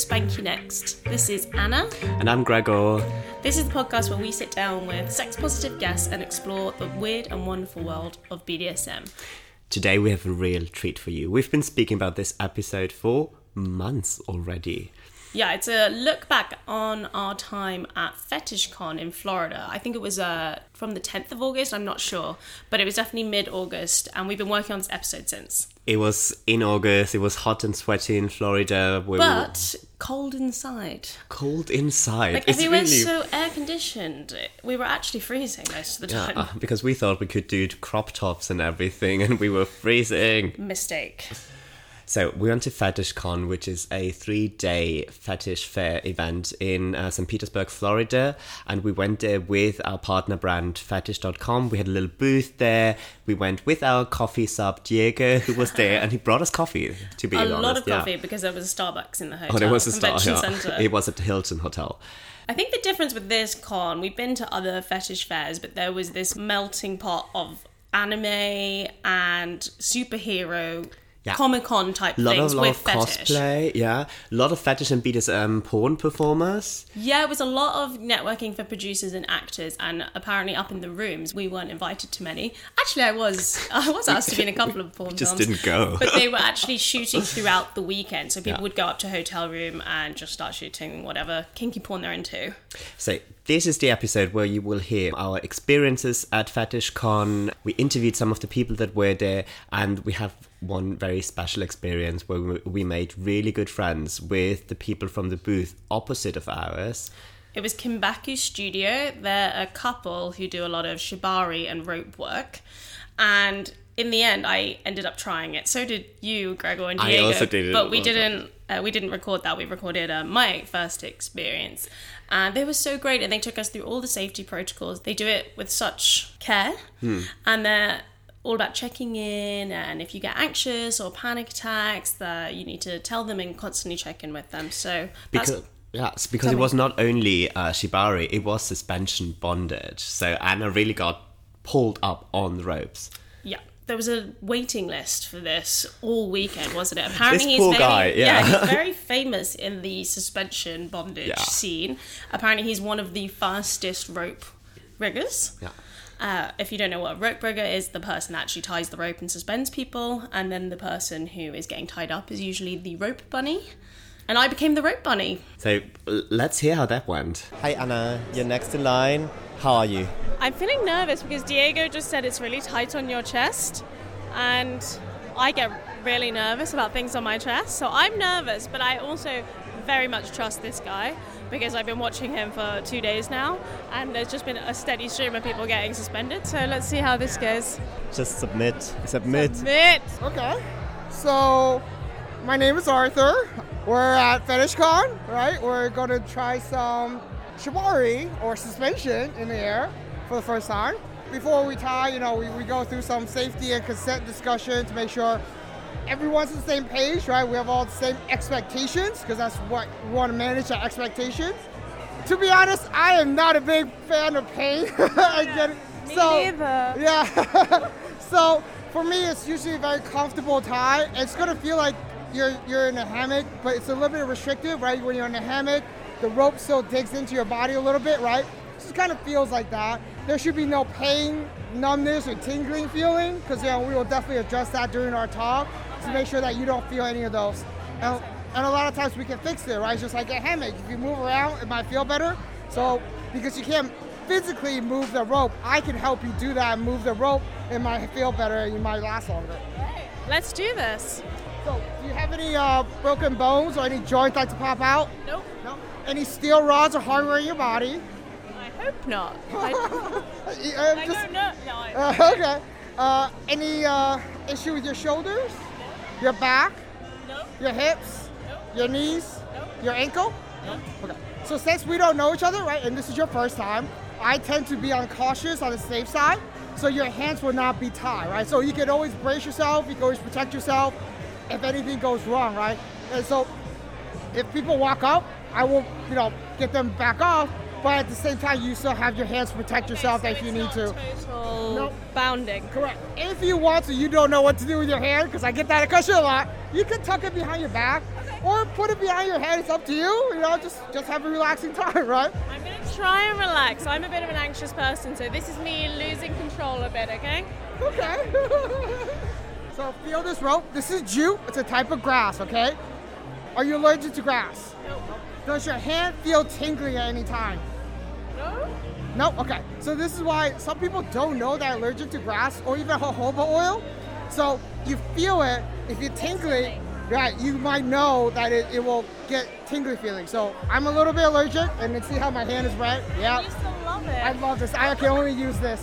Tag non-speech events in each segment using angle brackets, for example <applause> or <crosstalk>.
spanky next. This is Anna. And I'm Gregor. This is the podcast where we sit down with sex positive guests and explore the weird and wonderful world of BDSM. Today we have a real treat for you. We've been speaking about this episode for months already. Yeah, it's a look back on our time at FetishCon in Florida. I think it was uh, from the 10th of August, I'm not sure, but it was definitely mid August, and we've been working on this episode since. It was in August, it was hot and sweaty in Florida. Where But cold inside. cold inside. Like It's everywhere's really- so air conditioned, we were actually freezing most of the time. Yeah, <laughs> because we thought we could do crop tops and everything, and we were freezing. Mistake. So we went to FetishCon, which is a three-day fetish fair event in uh, St. Petersburg, Florida, and we went there with our partner brand Fetish.com. We had a little booth there. We went with our coffee sub Diego, who was there, and he brought us coffee. To be A honest, lot of yeah. coffee because there was a Starbucks in the hotel. Oh, there was a star. convention Yeah. center. <laughs> It was at the Hilton Hotel. I think the difference with this con, we've been to other fetish fairs, but there was this melting pot of anime and superhero Yeah. Comic Con type lot things of, lot with of fetish. cosplay, yeah. A lot of fetish and BDSM um, porn performers. Yeah, it was a lot of networking for producers and actors, and apparently up in the rooms, we weren't invited to many. Actually, I was. <laughs> I was asked to be in a couple of porn <laughs> just films, didn't go. but they were <laughs> actually shooting throughout the weekend, so people Yeah. would go up to hotel room and just start shooting whatever kinky porn they're into. So this is the episode where you will hear our experiences at FetishCon. We interviewed some of the people that were there, and we have one very special experience where we, we made really good friends with the people from the booth opposite of ours. It was Kinbaku Studio. They're a couple who do a lot of shibari and rope work. And in the end, I ended up trying it. So did you, Gregor and I Diego. also did it But we didn't. Uh, we didn't record that. We recorded uh, my first experience, and they were so great. And they took us through all the safety protocols. They do it with such care, Hmm. and they're all about checking in. And if you get anxious or panic attacks, that you need to tell them and constantly check in with them. So that's Because yes, because it was not only uh, shibari, it was suspension bondage. So Anna really got pulled up on the ropes. Yeah, there was a waiting list for this all weekend, wasn't it? Apparently, This he's poor very, guy, yeah. he's <laughs> very famous in the suspension bondage Yeah. scene. Apparently, he's one of the fastest rope riggers. Yeah. Uh, if you don't know what a rope rigger is, the person that actually ties the rope and suspends people, and then the person who is getting tied up is usually the rope bunny. And I became the rope bunny. So let's hear how that went. Hi Anna, you're next in line. How are you? I'm feeling nervous because Diego just said it's really tight on your chest, and I get really nervous about things on my chest. So I'm nervous, but I also very much trust this guy because I've been watching him for two days now, and there's just been a steady stream of people getting suspended. So let's see how this goes. Just submit. Submit. Submit. Okay. So, my name is Arthur. We're at FetishCon, right? We're gonna try some shibari or suspension in the air for the first time. Before we tie, you know, we, we go through some safety and consent discussion to make sure everyone's on the same page, right? We have all the same expectations because that's what we want to manage our expectations. To be honest, I am not a big fan of pain. <laughs> I get it. Me so, neither. yeah. <laughs> so for me, it's usually a very comfortable tie. It's gonna feel like you're you're in a hammock, but it's a little bit restrictive, right? When you're in a hammock, the rope still digs into your body a little bit, right? Just kind of feels like that. There should be no pain, numbness, or tingling feeling, because know we will definitely address that during our talk to make sure that you don't feel any of those. And, and a lot of times we can fix it, right? It's just like a hammock. If you move around, it might feel better. So because you can't physically move the rope, I can help you do that and move the rope. It might feel better and you might last longer. Let's do this. So, do you have any uh, broken bones or any joints like to pop out? Nope. No. Any steel rods or hardware in your body? I hope not. <laughs> I, Uh, I just- don't know. No, I, Uh, okay. Uh, any uh, issue with your shoulders, your back, no. your hips, your knees, Nope. your ankle? No. Okay. So since we don't know each other, right, and this is your first time, I tend to be on cautious on the safe side. So your hands will not be tied, right? So you can always brace yourself. You can always protect yourself if anything goes wrong, right? And so if people walk up, I will, you know, get them back off. But at the same time, you still have your hands to protect yourself so if you need not to. Total Nope. bounding. Correct. If you want to, you don't know what to do with your hand, because I get that question a lot. You can tuck it behind your back. or put it behind your head. It's up to you. You know, just just have a relaxing <laughs> time, right? I'm gonna try and relax. I'm a bit of an anxious person, so this is me losing control a bit, okay? Okay. <laughs> so feel this rope. This is jute. It's a type of grass. Okay. Are you allergic to grass? No. Does your hand feel tingly at any time? No? No? Okay. So this is why some people don't know they're allergic to grass or even jojoba oil. So you feel it, if you're tingly, right, you might know that it, it will get tingly feeling. So I'm a little bit allergic and then see how my hand is red? I Yeah. used to love it. I love this. I can only use this.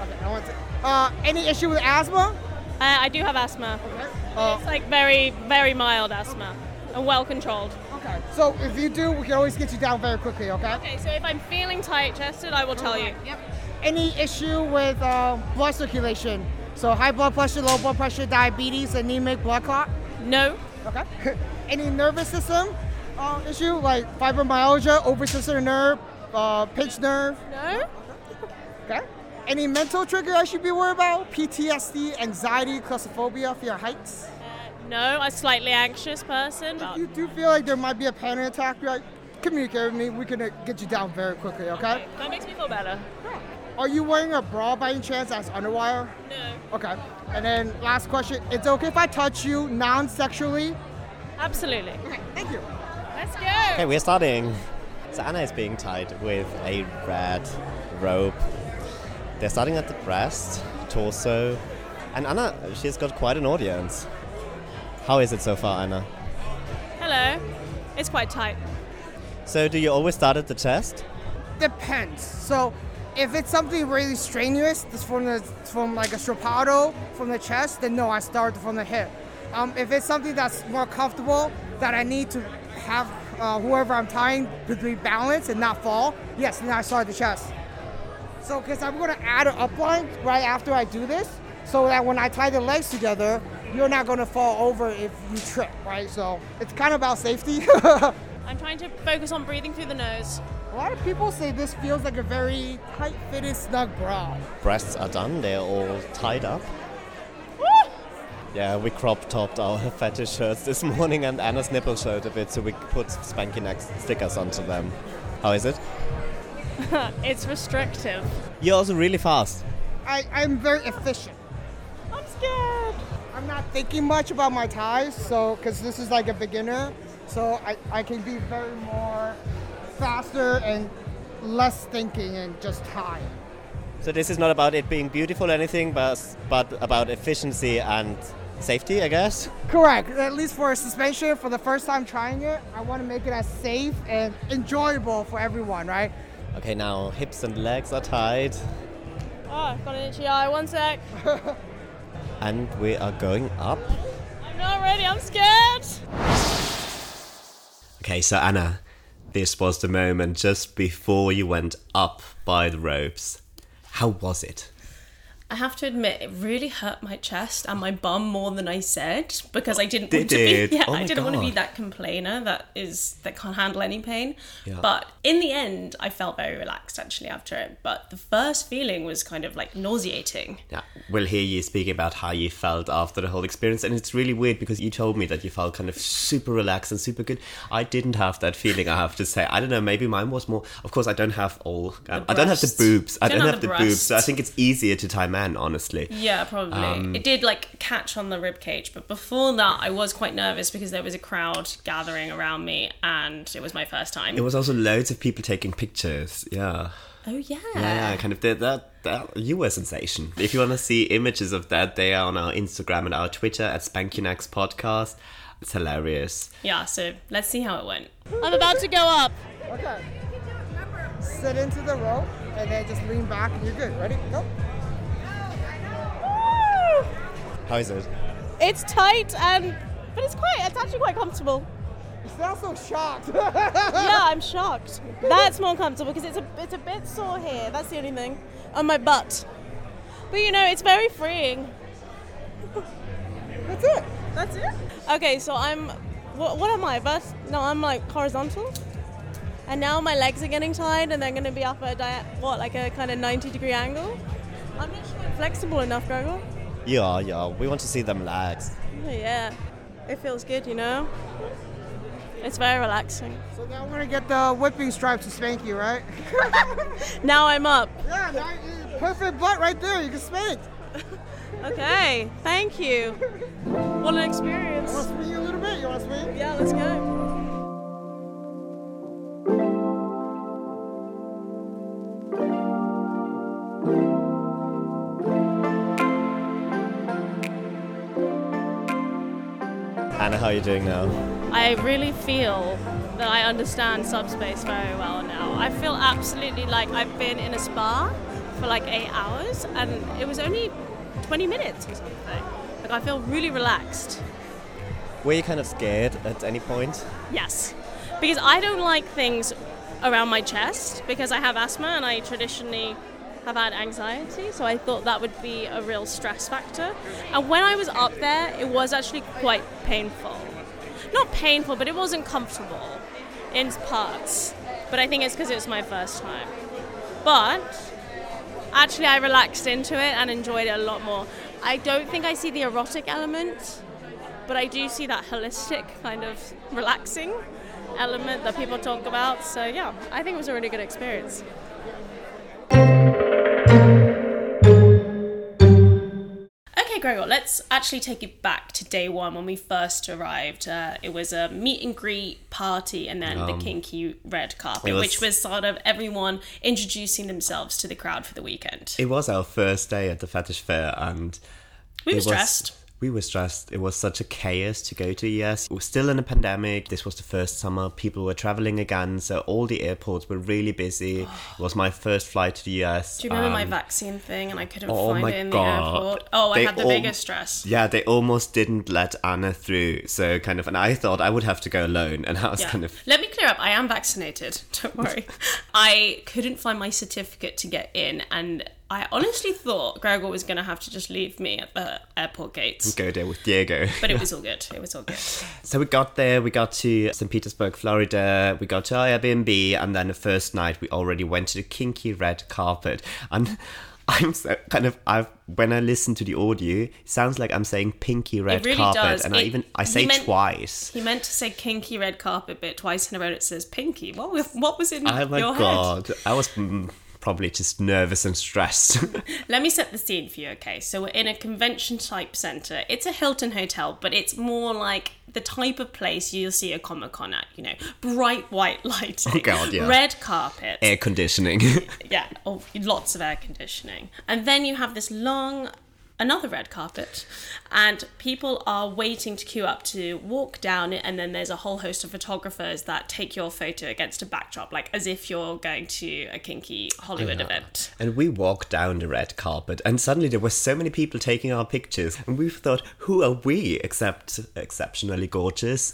Okay, I want to. Uh, any issue with asthma? Uh, I do have asthma. Okay. Uh, It's like very, very mild asthma and well controlled. So if you do, we can always get you down very quickly, okay? Okay, so if I'm feeling tight chested, I will tell you. Yep. Any issue with uh, blood circulation? So high blood pressure, low blood pressure, diabetes, anemic blood clot? No. Okay. <laughs> Any nervous system uh, issue like fibromyalgia, oversensitive nerve, uh, pinched nerve? No? Okay. Any mental trigger I should be worried about? PTSD, anxiety, claustrophobia, fear of heights? No, a slightly anxious person. If you do feel like there might be a panic attack, right, communicate with me. We can uh, get you down very quickly, okay? That makes me feel better. Are you wearing a bra by any chance that's underwire? No. Okay. And then last question, it's okay if I touch you non-sexually? Absolutely. Okay, thank you. Let's go. Okay, we're starting. So Anna is being tied with a red rope. They're starting at the breast, torso, and Anna, she's got quite an audience. How is it so far, Anna? Hello. It's quite tight. So, do you always start at the chest? Depends. So, if it's something really strenuous, that's from the from like a strappado from the chest, then no, I start from the hip. Um, if it's something that's more comfortable, that I need to have uh, whoever I'm tying to be balanced and not fall, yes, then I start the chest. So, because I'm going to add an upline right after I do this, so that when I tie the legs together, you're not going to fall over if you trip, right? So, it's kind of about safety. <laughs> I'm trying to focus on breathing through the nose. A lot of people say this feels like a very tight fitted snug bra. Breasts are done, they're all tied up. Yeah, we crop topped our <laughs> fetish shirts this morning and Anna's nipple showed a bit, so we put Spanky Next stickers onto them. How is it? <laughs> It's restrictive. You're also really fast. I, I'm very efficient. I'm scared. I'm not thinking much about my ties, so because this is like a beginner, so I, I can be very more faster and less thinking and just tie. So this is not about it being beautiful or anything, but but about efficiency and safety, I guess. Correct. At least for a suspension, for the first time trying it, I want to make it as safe and enjoyable for everyone, right? Okay, now hips and legs are tied, Oh, got an itchy eye. One sec. <laughs> and we are going up. I'm not ready. I'm scared. Okay, so Anna, this was the moment just before you went up by the ropes. How was it? I have to admit, it really hurt my chest and my bum more than I said because I didn't Did want to be. Yeah, Oh I didn't want to be <laughs> that complainer that is that can't handle any pain. Yeah. But in the end, I felt very relaxed actually after it. But the first feeling was kind of like nauseating. Yeah, we'll hear you speaking about how you felt after the whole experience, and it's really weird because you told me that you felt kind of super relaxed and super good. I didn't have that feeling. I have to say, I don't know. Maybe mine was more. Of course, I don't have all. Um, I don't have the boobs. I Don't don't have have the the boobs, so I think it's easier to tie man. Honestly, Yeah, probably. Um, it did like catch on the ribcage, but before that, I was quite nervous because there was a crowd gathering around me, and it was my first time. it was also loads of people taking pictures. Yeah. oh yeah. Yeah, yeah, kind of that, that, that you were a sensation. If you want to see images of that, they are on our Instagram and our Twitter at SpankyNext Podcast. It's hilarious. Yeah, So let's see how it went. I'm about to go up. Okay. Sit into the rope and then just lean back and you're good. Ready? Go. How is it? It's tight and, but it's quite. It's actually quite comfortable. You sound so shocked. <laughs> yeah, I'm shocked. That's more comfortable because it's a it's a bit sore here. That's the only thing on my butt. But you know, it's very freeing. That's it. That's it. Okay, so I'm. What, what am I? Vert- no, I'm like horizontal. And now my legs are getting tired and they're going to be up at a dia- what, like a kind of 90 degree angle. I'm not sure I'm flexible enough, Gregor. Yeah, yeah. We want to see them legs. Yeah, it feels good, you know. It's very relaxing. So now we're gonna get the whipping stripe to spank you, right? <laughs> Now I'm up. yeah, now you- perfect butt right there. You can spank. <laughs> Okay, thank you. What an experience. Want to swing you a little bit? You want to swing? Yeah, let's go. How are you doing now? I really feel that I understand subspace very well now. I feel absolutely like I've been in a spa for like eight hours and it was only 20 minutes or something. Like I feel really relaxed. Were you kind of scared at any point? Yes. Because I don't like things around my chest because I have asthma and I traditionally have had anxiety, so I thought that would be a real stress factor. And when I was up there, it was actually quite painful. Not painful, but it wasn't comfortable in parts. But I think it's because it was my first time. But actually, I relaxed into it and enjoyed it a lot more. I don't think I see the erotic element but I do see that holistic kind of relaxing element that people talk about. So yeah, I think it was a really good experience. Okay, Gregor, let's actually take it back to day one when we first arrived. Uh, it was a meet and greet party and then the kinky red carpet, was- which was sort of everyone introducing themselves to the crowd for the weekend. It was our first day at the fetish fair, and we were was- stressed. We were stressed. It was such a chaos to go to US. We were still in a pandemic. This was the first summer. People were traveling again, so all the airports were really busy. it was my first flight to the US. Do you remember my um, vaccine thing and I couldn't oh find my it in God. the airport? Oh, I had the all- biggest stress. Yeah, they almost didn't let Anna through. So kind of, and I thought I would have to go alone, and I was Yeah. kind of Let me clear up. I am vaccinated. <laughs> Don't worry. <laughs> I couldn't find my certificate to get in, and I honestly thought Gregor was going to have to just leave me at the airport gates. go there with Diego. But it <laughs> was all good. It was all good. So we got there, we got to St. Petersburg, Florida, we got to our Airbnb, and then the first night we already went to the kinky red carpet. And <laughs> I'm so kind of I've when I listen to the audio, it sounds like I'm saying pinky red really carpet, does. and I even I say meant- twice. He meant to say kinky red carpet, but twice in a row it says pinky. What was what was in Oh my your head? god, I was mm, probably just nervous and stressed. <laughs> Let me set the scene for you, okay? So we're in a convention type center. It's a Hilton hotel, but it's more like the type of place you'll see a Comic Con at, you know, bright white lighting, Oh, God, yeah. red carpet, Air conditioning. <laughs> yeah, oh, lots of air conditioning. And then you have this long, another red carpet, and people are waiting to queue up to walk down it. And then there's a whole host of photographers that take your photo against a backdrop, like as if you're going to a kinky Hollywood event. And we walked down the red carpet, and suddenly there were so many people taking our pictures, and we thought, who are we except exceptionally gorgeous?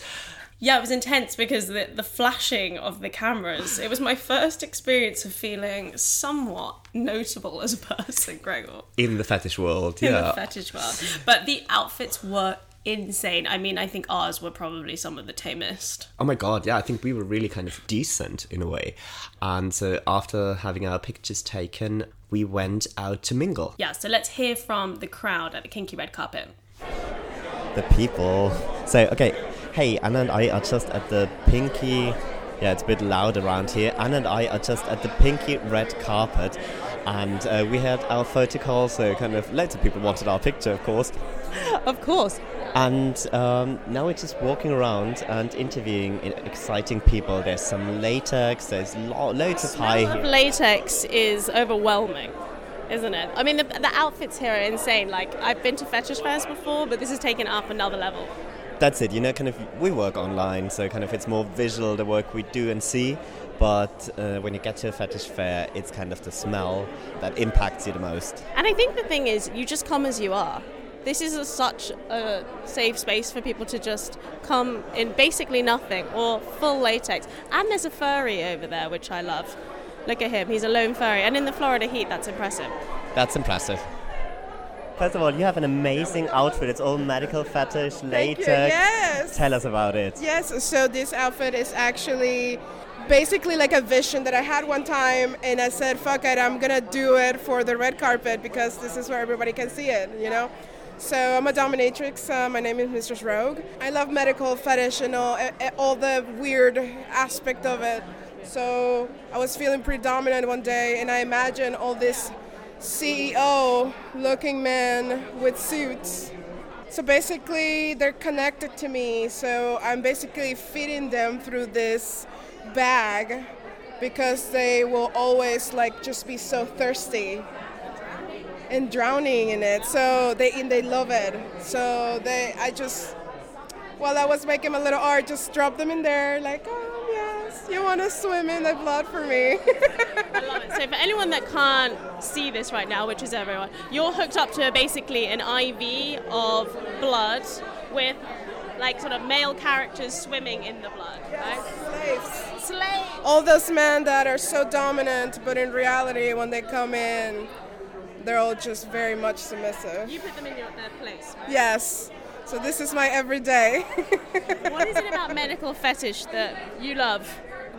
Yeah, it was intense because the, the flashing of the cameras. It was my first experience of feeling somewhat notable as a person, Gregor, In the fetish world, in the yeah. fetish world. But the outfits were insane. I mean, I think ours were probably some of the tamest. Oh my god, yeah, I think we were really kind of decent in a way. And so after having our pictures taken, we went out to mingle. Yeah, so let's hear from the crowd at the kinky red carpet. The people. So, okay, hey, Anna and I are just at the pinky. Yeah, it's a bit loud around here. Anna and I are just at the pinky red carpet. And uh, we had our photo call, so kind of loads of people wanted our picture, of course. <laughs> Of course. And um, now we're just walking around and interviewing exciting people. There's some latex, there's lo- loads of high of latex is overwhelming, isn't it? I mean, the, the outfits here are insane. Like, I've been to fetish fairs before, but this is taken up another level. That's it, you know, kind of we work online, so kind of it's more visual the work we do and see. But uh, when you get to a fetish fair, it's kind of the smell that impacts you the most. And I think the thing is, you just come as you are. This is a, such a safe space for people to just come in basically nothing or full latex. And there's a furry over there, which I love. Look at him, he's a lone furry. And in the Florida heat, that's impressive. That's impressive. First of all, you have an amazing outfit. It's all medical fetish, Thank you. latex. Yes. Tell us about it. Yes, so this outfit is actually basically like a vision that I had one time, and I said, fuck it, I'm gonna do it for the red carpet because this is where everybody can see it, you know? So I'm a dominatrix. Uh, my name is Mistress Rogue. I love medical fetish and all, eh, eh, all the weird aspect of it. So I was feeling pretty dominant one day, and I imagine all this CEO looking men with suits. So basically, they're connected to me. So I'm basically feeding them through this bag because they will always like just be so thirsty and drowning in it. So they and they love it. So they I just while I was making my little art, just drop them in there like oh yes, you want to swim in the blood for me. I love it. So for anyone that can't see this right now, which is everyone, you're hooked up to basically an IV of blood with like sort of male characters swimming in the blood, right? Slaves. Slave. All those men that are so dominant, but in reality, when they come in, they're all just very much submissive. You put them in your, their place, right? Yes. So this is my everyday. What is it about <laughs> medical fetish that you love?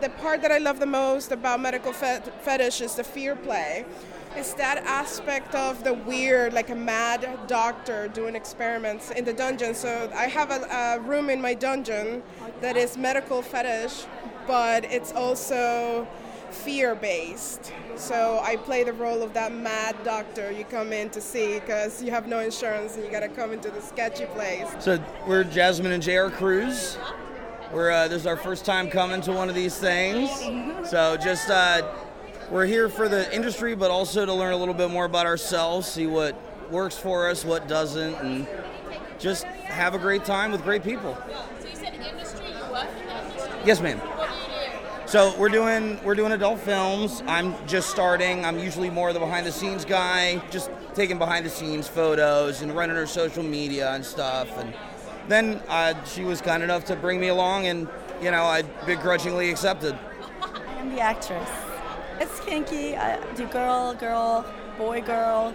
the part that I love the most about medical fet- fetish is the fear play. It's that aspect of the weird, like a mad doctor doing experiments in the dungeon. So I have a, a room in my dungeon that is medical fetish, but it's also fear based. So I play the role of that mad doctor you come in to see because you have no insurance and you gotta come into the sketchy place. So we're Jasmine and JR Cruz. We're uh, this is our first time coming to one of these things. So just uh, we're here for the industry, but also to learn a little bit more about ourselves, see what works for us, what doesn't, and just have a great time with great people. So you said industry, you work in the industry? Yes, ma'am. What do you do? So we're doing we're doing adult films. I'm just starting. I'm usually more of the behind the scenes guy, just taking behind the scenes photos and running her social media and stuff. And then uh, she was kind enough to bring me along, and you know I begrudgingly accepted. I'm the actress. It's kinky. I do girl, girl, boy, girl,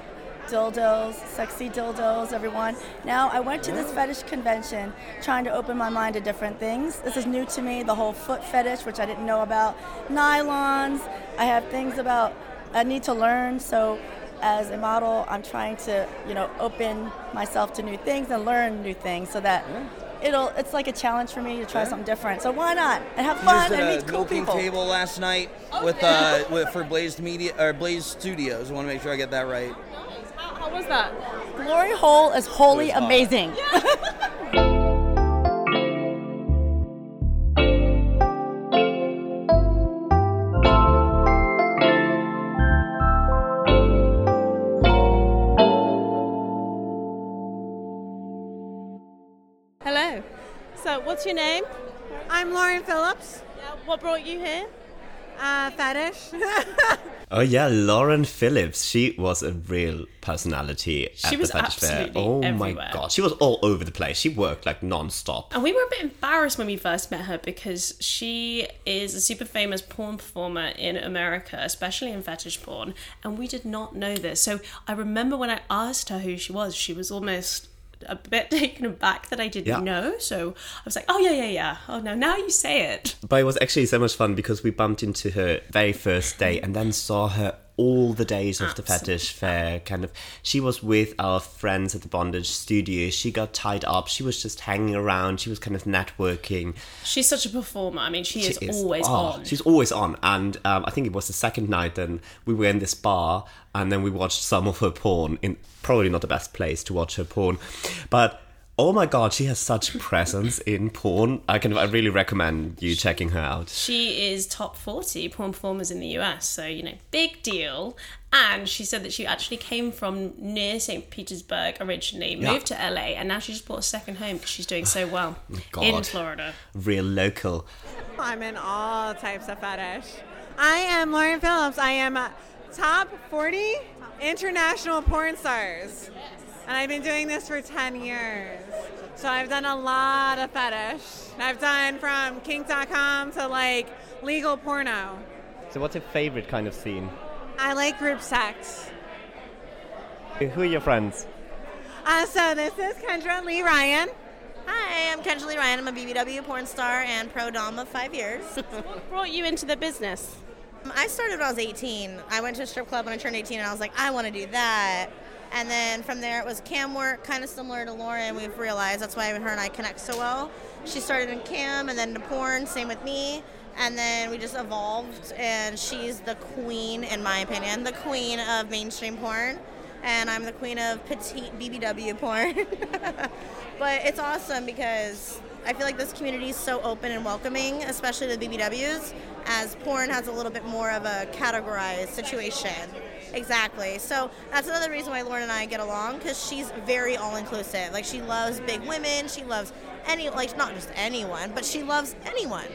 dildos, sexy dildos, everyone. Now, I went to this fetish convention trying to open my mind to different things. This is new to me, the whole foot fetish, which I didn't know about. Nylons. I have things about I need to learn. So, as a model, I'm trying to, you know, open myself to new things and learn new things so that it'll it's like a challenge for me to try something different. So why not? And have fun and meet cool people. table last night with uh with, for Blazed Media or Blaze Studios. I want to make sure I get that right. How, how was that? Glory hole is wholly It was amazing. <laughs> Hello. So what's your name? I'm Lauren Phillips, Yeah, what brought you here? Uh, fetish. <laughs> Oh yeah, Lauren Phillips. She was a real personality at She the was fetish fair. absolutely Oh my god, she was all over the place. She worked like non-stop. And we were a bit embarrassed when we first met her because she is a super famous porn performer in America, especially in fetish porn, and we did not know this. So I remember when I asked her who she was, she was almost a bit <laughs> taken aback that I didn't Yeah. know. So I was like, "Oh yeah, yeah, yeah. Oh no, now you say it." But it was actually so much fun because we bumped into her very first day and then saw her all the days of the fetish fair. Kind of, she was with our friends at the bondage studio. She got tied up. She was just hanging around. She was kind of networking. She's such a performer. I mean, she, is, is- always oh, on. She's always on. And um, I think it was the second night. Then we were in this bar, and then we watched some of her porn. In probably not the best place to watch her porn, but. Oh my god, she has such presence in porn. I can I really recommend you checking her out. She is top 40 porn performers in the US, so, you know, big deal. And she said that she actually came from near St. Petersburg originally, Yeah. moved to LA, and now she just bought a second home because she's doing so <sighs> well oh God. in Florida. Real local. I'm in all types of fetish. I am Lauren Phillips. I am top 40 international porn stars. And I've been doing this for 10 years. So I've done a lot of fetish. I've done from kink.com to like legal porno. So, what's your favorite kind of scene? I like group sex. Who are your friends? Uh, so this is Kendra Lee Ryan. Hi, I'm Kendra Lee Ryan. I'm a BBW porn star and pro dom of five years. <laughs> What brought you into the business? I started when I was 18. I went to a strip club when I turned 18 and I was like, I want to do that. And then from there, it was cam work, kind of similar to Lauren. We've realized that's why her and I connect so well. She started in cam and then into porn, same with me. And then we just evolved, and she's the queen, in my opinion, the queen of mainstream porn. And I'm the queen of petite BBW porn. <laughs> but it's awesome because I feel like this community is so open and welcoming, especially the BBWs, as porn has a little bit more of a categorized situation. Exactly. So that's another reason why Lauren and I get along because she's very all inclusive. Like she loves big women. She loves any like not just anyone, but she loves anyone.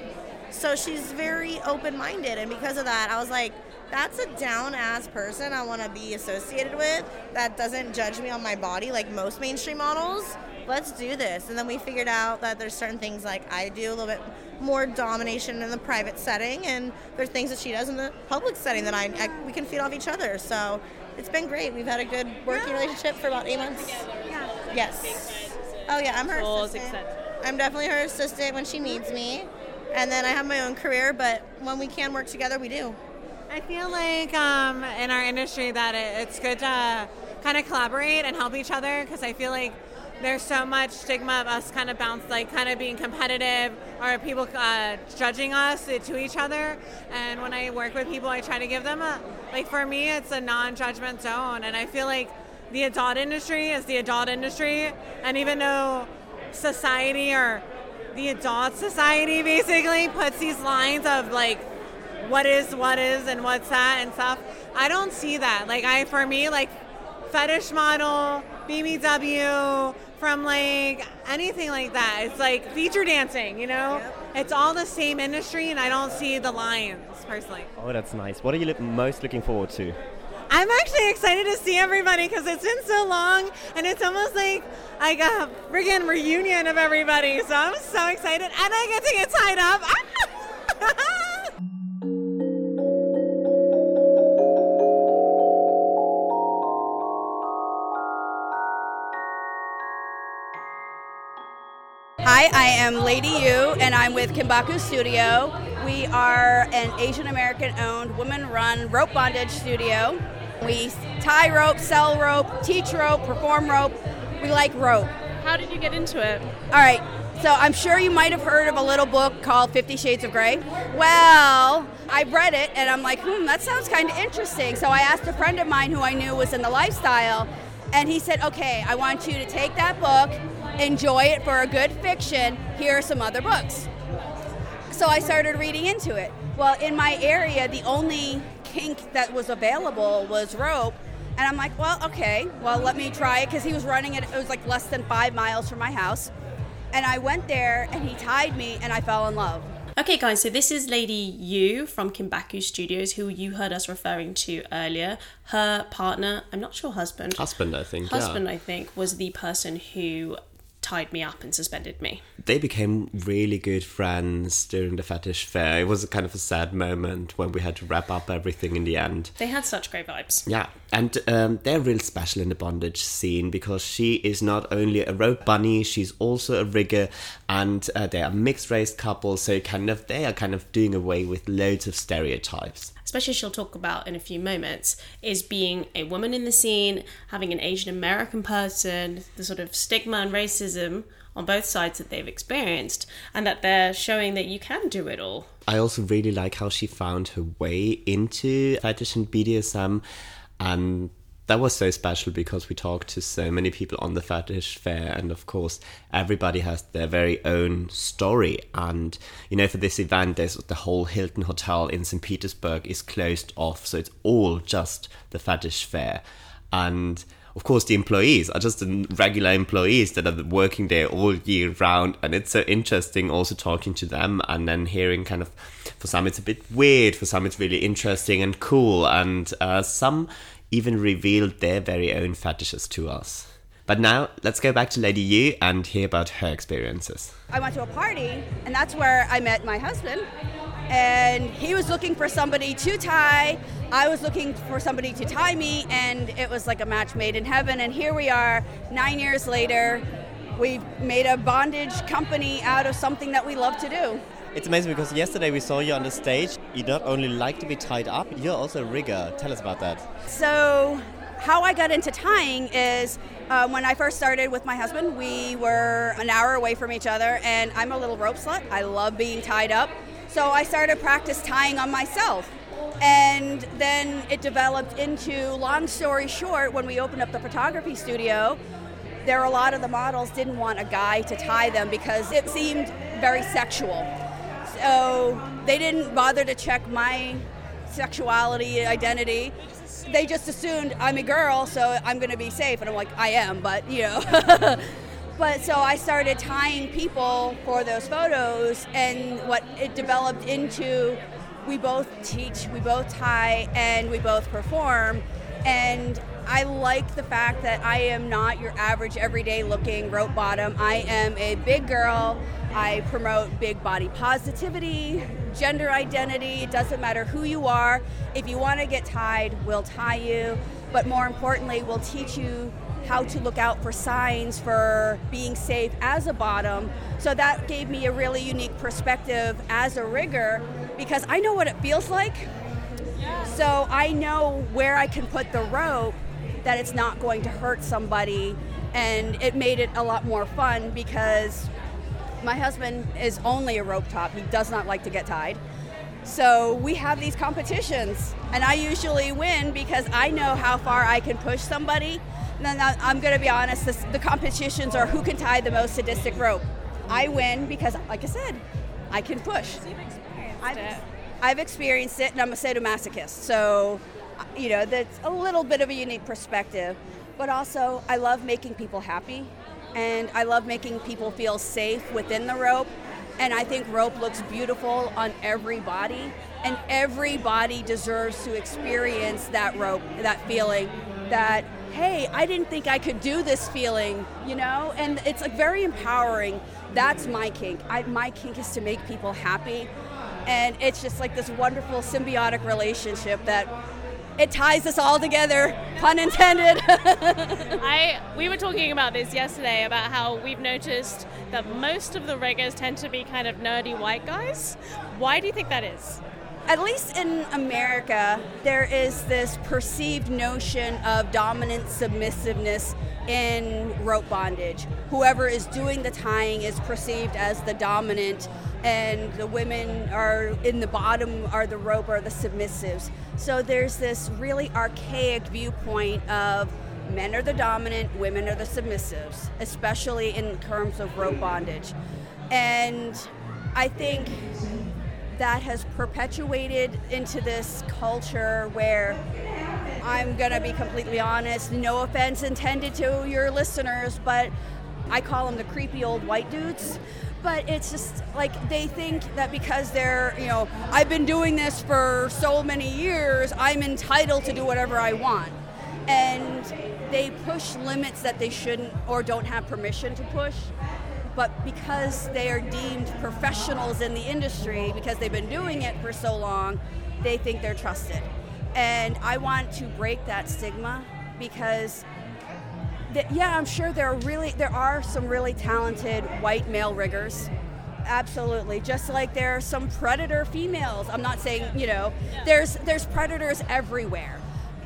So she's very open minded, and because of that, I was like, that's a down ass person I want to be associated with that doesn't judge me on my body like most mainstream models. Let's do this. And then we figured out that there's certain things like I do a little bit more domination in the private setting, and there's things that she does in the public setting that I, I we can feed off each other. So it's been great. We've had a good working relationship for about eight months. Yes. Oh yeah, I'm her assistant. I'm definitely her assistant when she needs me, and then I have my own career. But when we can work together, we do. I feel like um, in our industry that it, it's good to kind of collaborate and help each other because I feel like there's so much stigma of us kind of bounce like kind of being competitive or people uh, judging us to each other. And when i work with people i try to give them a like for me it's a non-judgment zone. And i feel like the adult industry is the adult industry. And even though society or the adult society basically puts these lines of like what is what is and what's that and stuff i don't see that. Like i for me like fetish model bbw from like anything like that. It's like feature dancing, you know? Yep. It's all the same industry, and I don't see the lines personally. Oh, that's nice. What are you most looking forward to? I'm actually excited to see everybody because it's been so long, and it's almost like like a friggin' reunion of everybody. So I'm so excited, and I get to get tied up. <laughs> <laughs> Hi, I am Lady Yu, and I'm with Kinbaku Studio. We are an Asian American owned, woman run rope bondage studio. We tie rope, sell rope, teach rope, perform rope. We like rope. How did you get into it? All right, so I'm sure you might have heard of a little book called Fifty Shades of Grey. Well, I read it and I'm like, hmm, that sounds kind of interesting. So I asked a friend of mine who I knew was in the lifestyle, and he said, okay, I want you to take that book enjoy it for a good fiction, here are some other books. So I started reading into it. Well, in my area, the only kink that was available was rope. And I'm like, well, okay, well, let me try it because he was running it. It was like less than five miles from my house. And I went there and he tied me and I fell in love. Okay, guys, so this is Lady Yu from Kinbaku Studios, who you heard us referring to earlier. Her partner, I'm not sure husband. Husband, I think. Husband, yeah. I think, was the person who tied me up and suspended me. They became really good friends during the fetish fair. It was kind of a sad moment when we had to wrap up everything in the end. They had such great vibes. Yeah, and um, they're real special in the bondage scene because she is not only a rope bunny, she's also a rigger, and uh, they are mixed race couple. So kind of they are kind of doing away with loads of stereotypes especially she'll talk about in a few moments, is being a woman in the scene, having an Asian American person, the sort of stigma and racism on both sides that they've experienced, and that they're showing that you can do it all. I also really like how she found her way into fetish and BDSM and that was so special because we talked to so many people on the fetish fair and of course everybody has their very own story. And you know for this event there's the whole hilton hotel in st petersburg is closed off so it's all just the fetish fair. And of course the employees are just the regular employees that are working there all year round and it's so interesting also talking to them and then hearing kind of for some it's a bit weird for some it's really interesting and cool and uh, some even revealed their very own fetishes to us. But now, let's go back to Lady Yu and hear about her experiences. I went to a party, and that's where I met my husband. And he was looking for somebody to tie. I was looking for somebody to tie me, and it was like a match made in heaven. And here we are, nine years later. We've made a bondage company out of something that we love to do. It's amazing because yesterday we saw you on the stage. You not only like to be tied up, you're also a rigger. Tell us about that. So, how I got into tying is uh, when I first started with my husband, we were an hour away from each other, and I'm a little rope slut. I love being tied up. So I started practice tying on myself. And then it developed into, long story short, when we opened up the photography studio, there were a lot of the models didn't want a guy to tie them because it seemed very sexual. So they didn't bother to check my sexuality identity. They just assumed I'm a girl, so I'm going to be safe. And I'm like, I am, but you know. <laughs> but so I started tying people for those photos, and what it developed into we both teach, we both tie, and we both perform. And I like the fact that I am not your average everyday looking rope bottom. I am a big girl. I promote big body positivity, gender identity. It doesn't matter who you are. If you want to get tied, we'll tie you. But more importantly, we'll teach you how to look out for signs for being safe as a bottom. So that gave me a really unique perspective as a rigger because I know what it feels like. So I know where I can put the rope that it's not going to hurt somebody. And it made it a lot more fun because my husband is only a rope top. He does not like to get tied. So we have these competitions, and I usually win because I know how far I can push somebody. And I'm going to be honest, this, the competitions are who can tie the most sadistic rope. I win because, like I said, I can push. I've, I've experienced it, and I'm a sadomasochist. So, you know, that's a little bit of a unique perspective. But also, I love making people happy, and I love making people feel safe within the rope. And I think rope looks beautiful on every body, and every body deserves to experience that rope, that feeling, that hey, I didn't think I could do this feeling, you know? And it's like very empowering. That's my kink. I, my kink is to make people happy. And it's just like this wonderful symbiotic relationship that it ties us all together, pun intended. <laughs> I we were talking about this yesterday about how we've noticed that most of the riggers tend to be kind of nerdy white guys. Why do you think that is? at least in America, there is this perceived notion of dominant submissiveness in rope bondage. Whoever is doing the tying is perceived as the dominant, and the women are in the bottom are the rope are the submissives. So there's this really archaic viewpoint of men are the dominant, women are the submissives, especially in terms of rope bondage. And I think that has perpetuated into this culture where I'm going to be completely honest, no offense intended to your listeners, but I call them the creepy old white dudes. But it's just like they think that because they're, you know, I've been doing this for so many years, I'm entitled to do whatever I want. And they push limits that they shouldn't or don't have permission to push but because they are deemed professionals in the industry, because they've been doing it for so long, they think they're trusted. And I want to break that stigma because yeah, I'm sure there are really there are some really talented white male riggers. Absolutely. Just like there are some predator females. I'm not saying, you know, there's there's predators everywhere.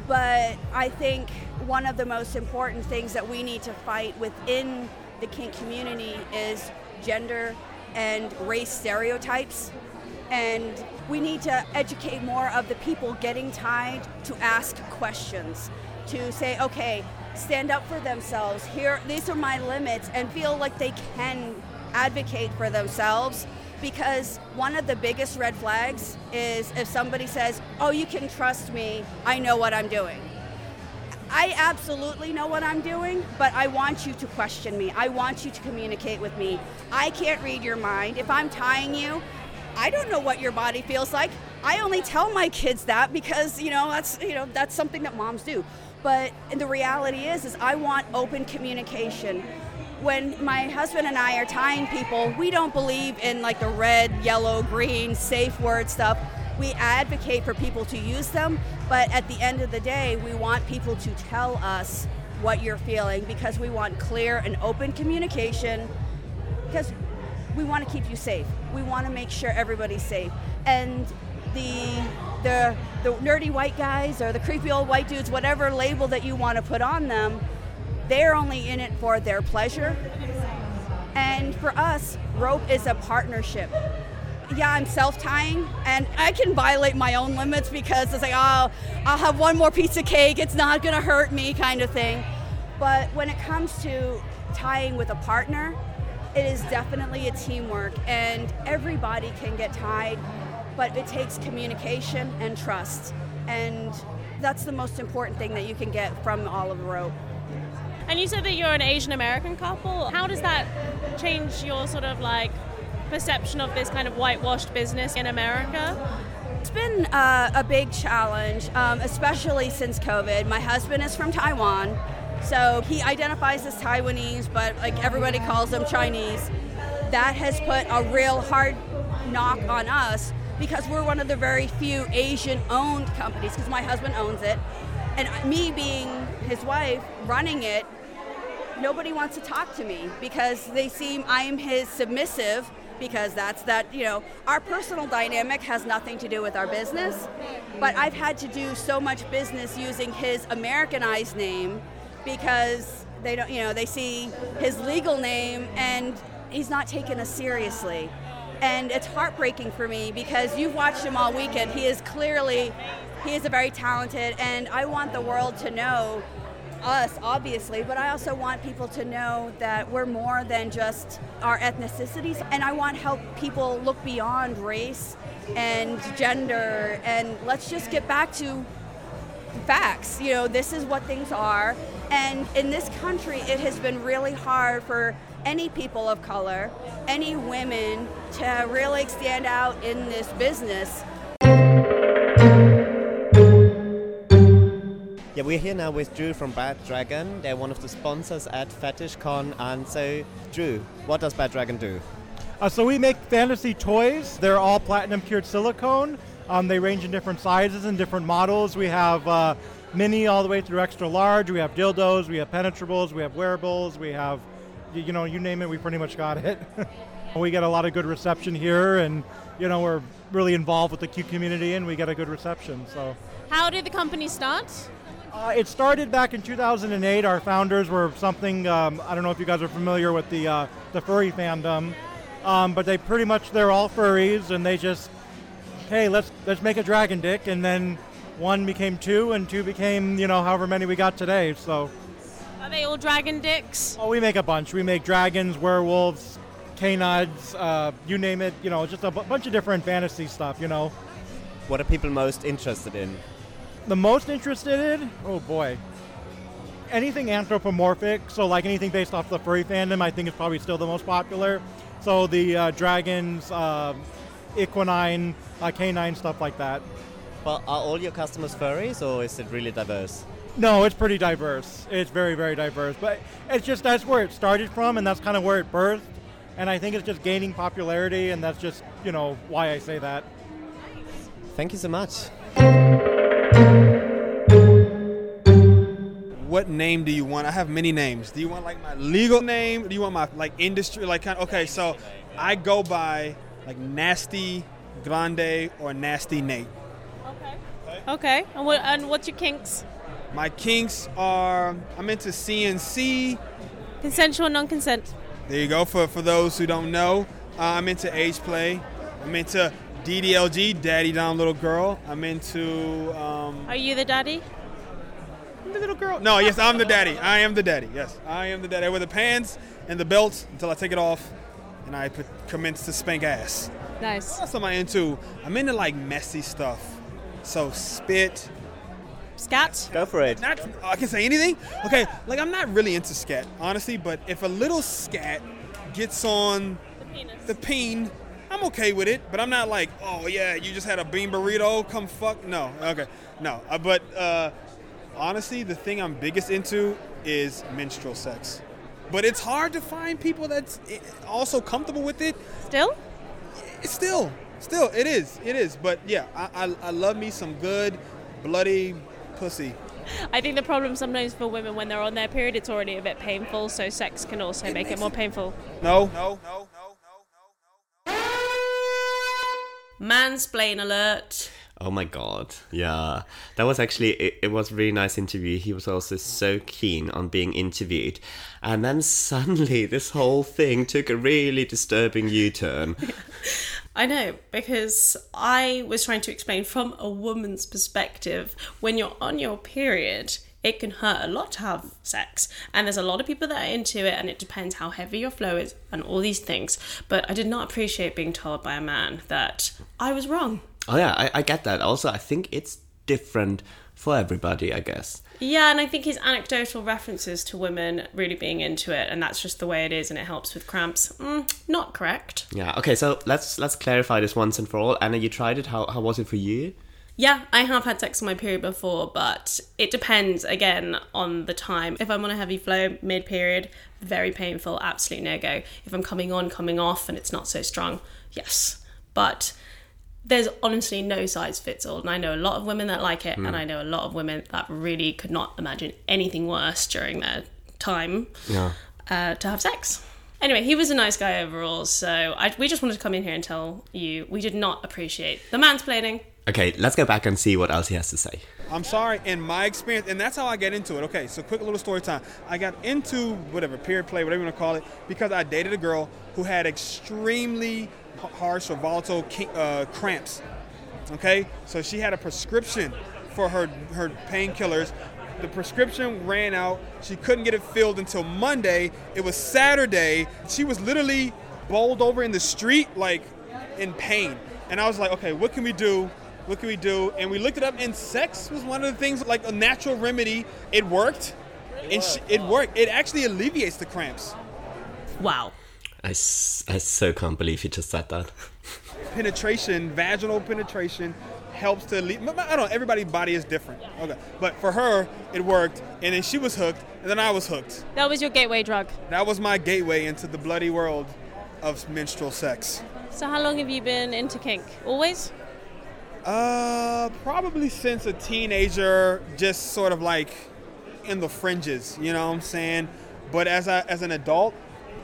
But I think one of the most important things that we need to fight within the kink community is gender and race stereotypes. And we need to educate more of the people getting tied to ask questions, to say, okay, stand up for themselves. Here, these are my limits, and feel like they can advocate for themselves. Because one of the biggest red flags is if somebody says, Oh, you can trust me, I know what I'm doing. I absolutely know what I'm doing, but I want you to question me. I want you to communicate with me. I can't read your mind. If I'm tying you, I don't know what your body feels like. I only tell my kids that because, you know, that's, you know, that's something that moms do. But the reality is is I want open communication. When my husband and I are tying people, we don't believe in like the red, yellow, green, safe word stuff we advocate for people to use them, but at the end of the day, we want people to tell us what you're feeling because we want clear and open communication because we want to keep you safe. We want to make sure everybody's safe. And the the the nerdy white guys or the creepy old white dudes, whatever label that you want to put on them, they're only in it for their pleasure. And for us, rope is a partnership. Yeah, I'm self tying and I can violate my own limits because it's like, oh, I'll have one more piece of cake, it's not gonna hurt me, kind of thing. But when it comes to tying with a partner, it is definitely a teamwork and everybody can get tied, but it takes communication and trust. And that's the most important thing that you can get from all of the rope. And you said that you're an Asian American couple. How does that change your sort of like perception of this kind of whitewashed business in America? It's been uh, a big challenge, um, especially since COVID. My husband is from Taiwan, so he identifies as Taiwanese, but like everybody calls him Chinese. That has put a real hard knock on us because we're one of the very few Asian owned companies because my husband owns it. And me being his wife running it, nobody wants to talk to me because they seem I am his submissive because that's that, you know, our personal dynamic has nothing to do with our business. But I've had to do so much business using his Americanized name because they don't, you know, they see his legal name and he's not taken us seriously. And it's heartbreaking for me because you've watched him all weekend. He is clearly, he is a very talented, and I want the world to know us, obviously, but I also want people to know that we're more than just our ethnicities. And I want help people look beyond race and gender, and let's just get back to facts. You know, this is what things are. And in this country, it has been really hard for any people of color, any women to really stand out in this business. Yeah, we're here now with Drew from Bad Dragon. They're one of the sponsors at FetishCon. And so, Drew, what does Bad Dragon do? Uh, so we make fantasy toys. They're all platinum cured silicone. Um, they range in different sizes and different models. We have uh, mini all the way through extra large. We have dildos. We have penetrables. We have wearables. We have, y- you know, you name it, we pretty much got it. <laughs> we get a lot of good reception here, and you know, we're really involved with the Q community, and we get a good reception. So. How did the company start? Uh, it started back in 2008. Our founders were something. Um, I don't know if you guys are familiar with the uh, the furry fandom, um, but they pretty much they're all furries, and they just, hey, let's let's make a dragon dick, and then one became two, and two became you know however many we got today. So. Are they all dragon dicks? Oh, we make a bunch. We make dragons, werewolves, canids, uh, you name it. You know, just a b- bunch of different fantasy stuff. You know. What are people most interested in? The most interested in? Oh boy. Anything anthropomorphic, so like anything based off the furry fandom, I think is probably still the most popular. So the uh, dragons, uh, equine, uh, canine, stuff like that. But are all your customers furries, or is it really diverse? No, it's pretty diverse. It's very, very diverse. But it's just that's where it started from, and that's kind of where it birthed. And I think it's just gaining popularity, and that's just you know why I say that. Thank you so much. What name do you want? I have many names. Do you want like my legal name? Do you want my like industry like kind? Okay, so I go by like Nasty Grande or Nasty Nate. Okay. Okay. And, what, and what's your kinks? My kinks are I'm into CNC. Consensual, non-consent. There you go. For for those who don't know, uh, I'm into age play. I'm into DDLG, Daddy Dom Little Girl. I'm into um, Are you the daddy? the little girl. No, yes, I'm the daddy. I am the daddy. Yes, I am the daddy. I wear the pants and the belt until I take it off, and I put, commence to spank ass. Nice. What else am I into? I'm into like messy stuff. So spit. Scat. Go for it. Not, I can say anything. Okay, like I'm not really into scat, honestly. But if a little scat gets on the peen, I'm okay with it. But I'm not like, oh yeah, you just had a bean burrito. Come fuck. No. Okay. No. Uh, but uh, honestly, the thing I'm biggest into is menstrual sex. But it's hard to find people that's eh, also comfortable with it. Still? It's still, still, it is, it is. But yeah, I, I, I love me some good, bloody pussy. I think the problem sometimes for women when they're on their period, it's already a bit painful, so sex can also make it more painful. No, no, no. No, no, no. No. Mansplain alert. Oh my god. Yeah. That was actually it, it was a really nice interview. He was also so keen on being interviewed. And then suddenly this whole thing took a really disturbing U-turn. <laughs> I know, because I was trying to explain from a woman's perspective when you're on your period, it can hurt a lot to have sex. And there's a lot of people that are into it, and it depends how heavy your flow is and all these things. But I did not appreciate being told by a man that I was wrong. Oh yeah, I, I get that. Also, I think it's different for everybody, I guess. Yeah, and I think his anecdotal references to women really being into it, and that's just the way it is, and it helps with cramps. Mm, not correct. Yeah. Okay. So let's let's clarify this once and for all. Anna, you tried it. How how was it for you? Yeah, I have had sex on my period before, but it depends again on the time. If I'm on a heavy flow mid period, very painful, absolute no go. If I'm coming on, coming off, and it's not so strong, yes. But there's honestly no size fits all. And I know a lot of women that like it, Mm. and I know a lot of women that really could not imagine anything worse during their time Yeah. uh, to have sex. Anyway, he was a nice guy overall, so I, we just wanted to come in here and tell you we did not appreciate the mansplaining. Okay, let's go back and see what else he has to say. I'm sorry, in my experience, and that's how I get into it. Okay, so quick little story time. I got into whatever period play, whatever you want to call it, because I dated a girl who had extremely h- harsh or volatile uh, cramps. Okay, so she had a prescription for her her painkillers. The prescription ran out. She couldn't get it filled until Monday. It was Saturday. She was literally bowled over in the street, like in pain. And I was like, okay, what can we do? What can we do? And we looked it up, and sex was one of the things, like a natural remedy. It worked. and sh- it worked. It actually alleviates the cramps. Wow. I, s- I so can't believe you just said that. <laughs> penetration, vaginal penetration, helps to. Le- I don't know. Everybody's body is different. Okay, but for her, it worked, and then she was hooked, and then I was hooked. That was your gateway drug. That was my gateway into the bloody world of menstrual sex. So how long have you been into kink? Always? Uh, probably since a teenager, just sort of like in the fringes. You know what I'm saying? But as I, as an adult,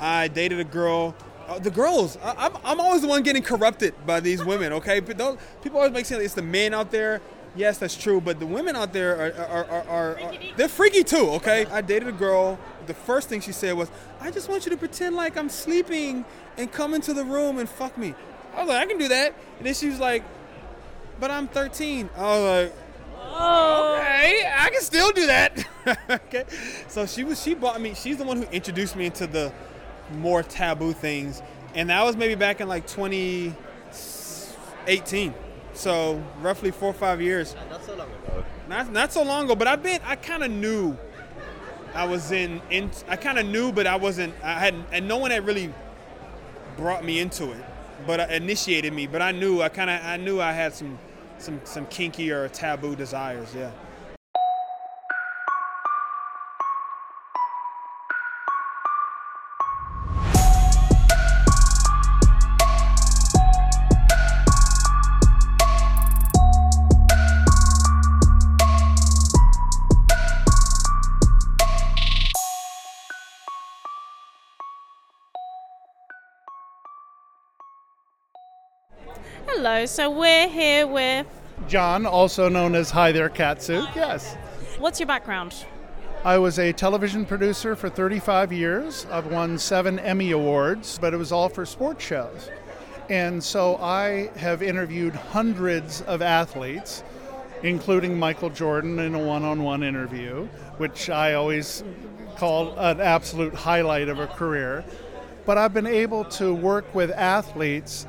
I dated a girl. Uh, the girls, I, I'm, I'm always the one getting corrupted by these women. Okay, but those, people always make it it's the men out there. Yes, that's true, but the women out there are, are, are, are, are they're freaky too. Okay, I dated a girl. The first thing she said was, "I just want you to pretend like I'm sleeping and come into the room and fuck me." I was like, "I can do that." And then she was like, but I'm 13. I was like, oh, okay, I can still do that. <laughs> okay. So she was, she bought me, she's the one who introduced me into the more taboo things. And that was maybe back in like 2018. So roughly four or five years. Not so long ago. Not, not so long ago, but I've been, I kind of knew I was in, in I kind of knew, but I wasn't, I hadn't, and no one had really brought me into it, but uh, initiated me. But I knew I kind of I knew I had some some some kinky or taboo desires. Yeah. Hello, so we're here with. John, also known as Hi There Katsu. Yes. What's your background? I was a television producer for 35 years. I've won seven Emmy Awards, but it was all for sports shows. And so I have interviewed hundreds of athletes, including Michael Jordan in a one on one interview, which I always call an absolute highlight of a career. But I've been able to work with athletes,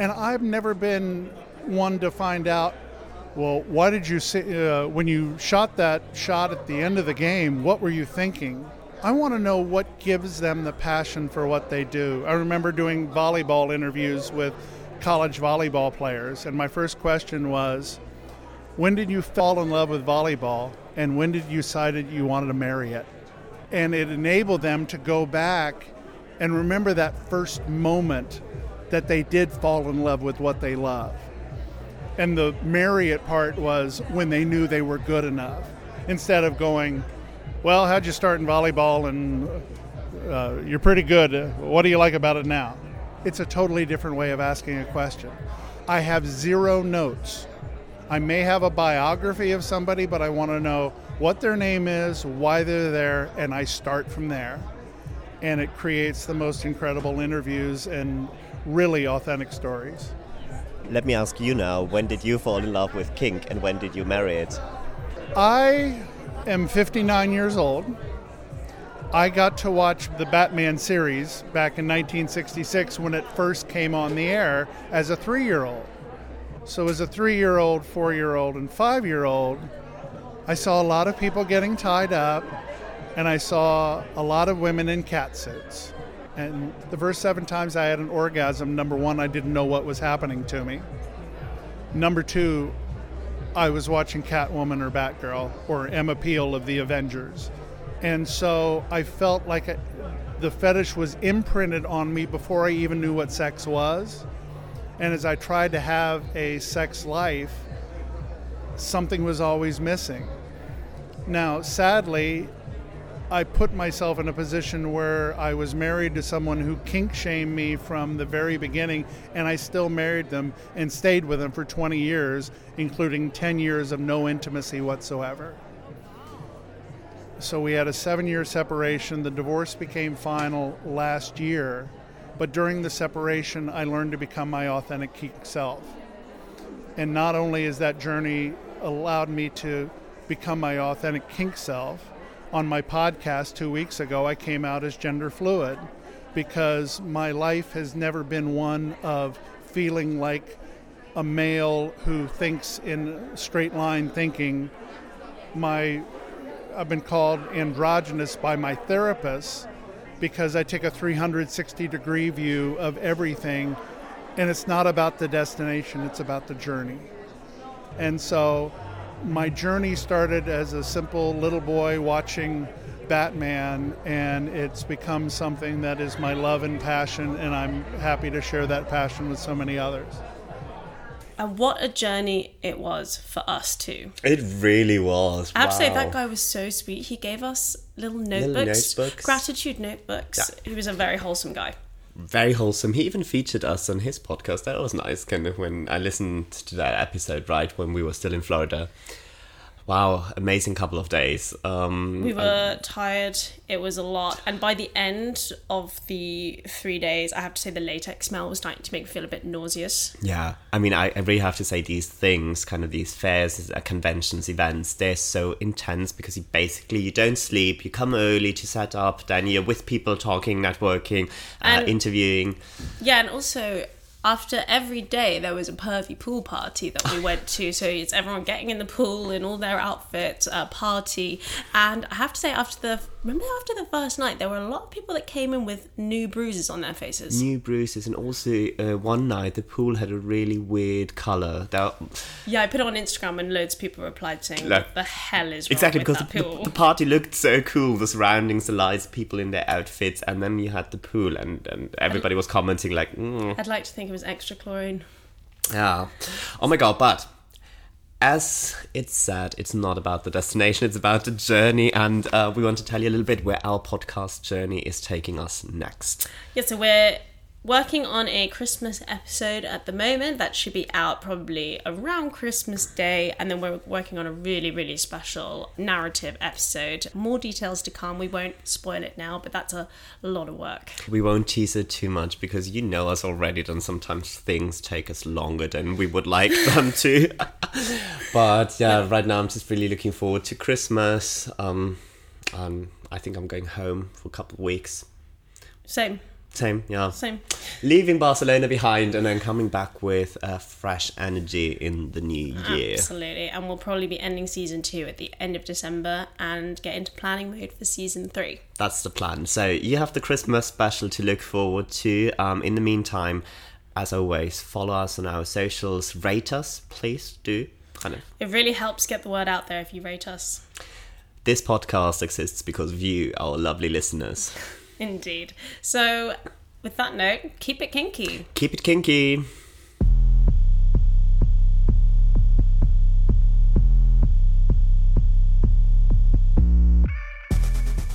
and I've never been one to find out well, why did you say, uh, when you shot that shot at the end of the game, what were you thinking? I want to know what gives them the passion for what they do. I remember doing volleyball interviews with college volleyball players, and my first question was, when did you fall in love with volleyball, and when did you decide you wanted to marry it? And it enabled them to go back and remember that first moment that they did fall in love with what they love. And the marry it part was when they knew they were good enough. Instead of going, well, how'd you start in volleyball and uh, you're pretty good. Uh, What do you like about it now? It's a totally different way of asking a question. I have zero notes I may have a biography of somebody, but I want to know what their name is, why they're there, and I start from there. And it creates the most incredible interviews and really authentic stories. Let me ask you now when did you fall in love with kink and when did you marry it? I am 59 years old. I got to watch the Batman series back in 1966 when it first came on the air as a three year old. So, as a three year old, four year old, and five year old, I saw a lot of people getting tied up, and I saw a lot of women in cat suits. And the first seven times I had an orgasm, number one, I didn't know what was happening to me. Number two, I was watching Catwoman or Batgirl or Emma Peel of the Avengers. And so I felt like a, the fetish was imprinted on me before I even knew what sex was. And as I tried to have a sex life, something was always missing. Now, sadly, I put myself in a position where I was married to someone who kink shamed me from the very beginning, and I still married them and stayed with them for 20 years, including 10 years of no intimacy whatsoever. So we had a seven year separation. The divorce became final last year, but during the separation, I learned to become my authentic kink self. And not only has that journey allowed me to become my authentic kink self, on my podcast two weeks ago, I came out as gender fluid because my life has never been one of feeling like a male who thinks in straight line thinking. My I've been called androgynous by my therapist because I take a 360 degree view of everything and it's not about the destination, it's about the journey. And so my journey started as a simple little boy watching Batman, and it's become something that is my love and passion, and I'm happy to share that passion with so many others. And what a journey it was for us too. It really was. I have to say that guy was so sweet. He gave us little notebooks, notebooks. gratitude notebooks. Yeah. He was a very wholesome guy. Very wholesome. He even featured us on his podcast. That was nice, kind of when I listened to that episode, right when we were still in Florida. Wow, amazing couple of days. Um, We were tired. It was a lot. And by the end of the three days, I have to say the latex smell was starting to make me feel a bit nauseous. Yeah, I mean, I, I really have to say these things, kind of these fairs, uh, conventions, events, they're so intense because you basically you don't sleep. You come early to set up, then you're with people talking, networking, uh, And- interviewing. Yeah, and also after every day there was a pervy pool party that we went to. So it's everyone getting in the pool in all their outfits, party. And I have to say, after the remember after the first night, there were a lot of people that came in with new bruises on their faces. New bruises, and also uh, one night the pool had a really weird color. That Yeah, I put it on Instagram and loads of people replied saying, "What the hell is wrong exactly with because the, pool?" the, the party looked so cool, the surroundings, the lights, people in their outfits, and then you had the pool, and, and everybody was commenting like, mm, I'd like to think it was extra chlorine. Yeah. Oh my god, but as it's said, it's not about the destination, it's about the journey, and uh, we want to tell you a little bit where our podcast journey is taking us next. Yeah, so we're working on a Christmas episode at the moment that should be out probably around Christmas Day, and then we're working on a really, really special narrative episode. More details to come. We won't spoil it now, but that's a lot of work. We won't tease it too much because you know us already, and sometimes things take us longer than we would like <laughs> them to. <laughs> but yeah, right now I'm just really looking forward to Christmas. Um, um, I think I'm going home for a couple of weeks. Same. Same, yeah. Same. Leaving Barcelona behind and then coming back with uh, fresh energy in the new year. Absolutely. And we'll probably be ending season two at the end of December and get into planning mode for season three. That's the plan. So you have the Christmas special to look forward to. Um, in the meantime, as always, follow us on our socials, rate us, please do. Kind of. It really helps get the word out there if you rate us. This podcast exists because of you, our lovely listeners. <laughs> Indeed. So, with that note, keep it kinky. Keep it kinky.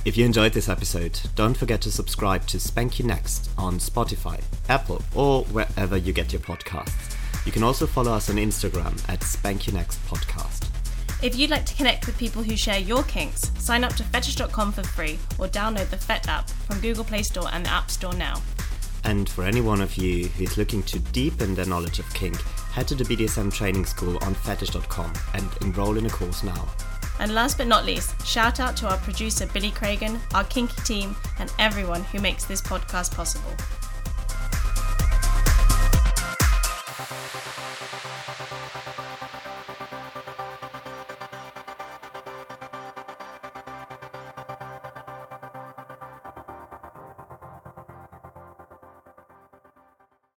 If you enjoyed this episode, don't forget to subscribe to SpankyNext on Spotify, Apple, or wherever you get your podcasts. You can also follow us on Instagram at SpankyNext Podcast. If you'd like to connect with people who share your kinks, sign up to fetish.com for free or download the FET app from Google Play Store and the App Store now. And for any one of you who is looking to deepen their knowledge of kink, head to the BDSM Training School on fetish.com and enroll in a course now. And last but not least, shout out to our producer Billy Cragen, our kinky team, and everyone who makes this podcast possible.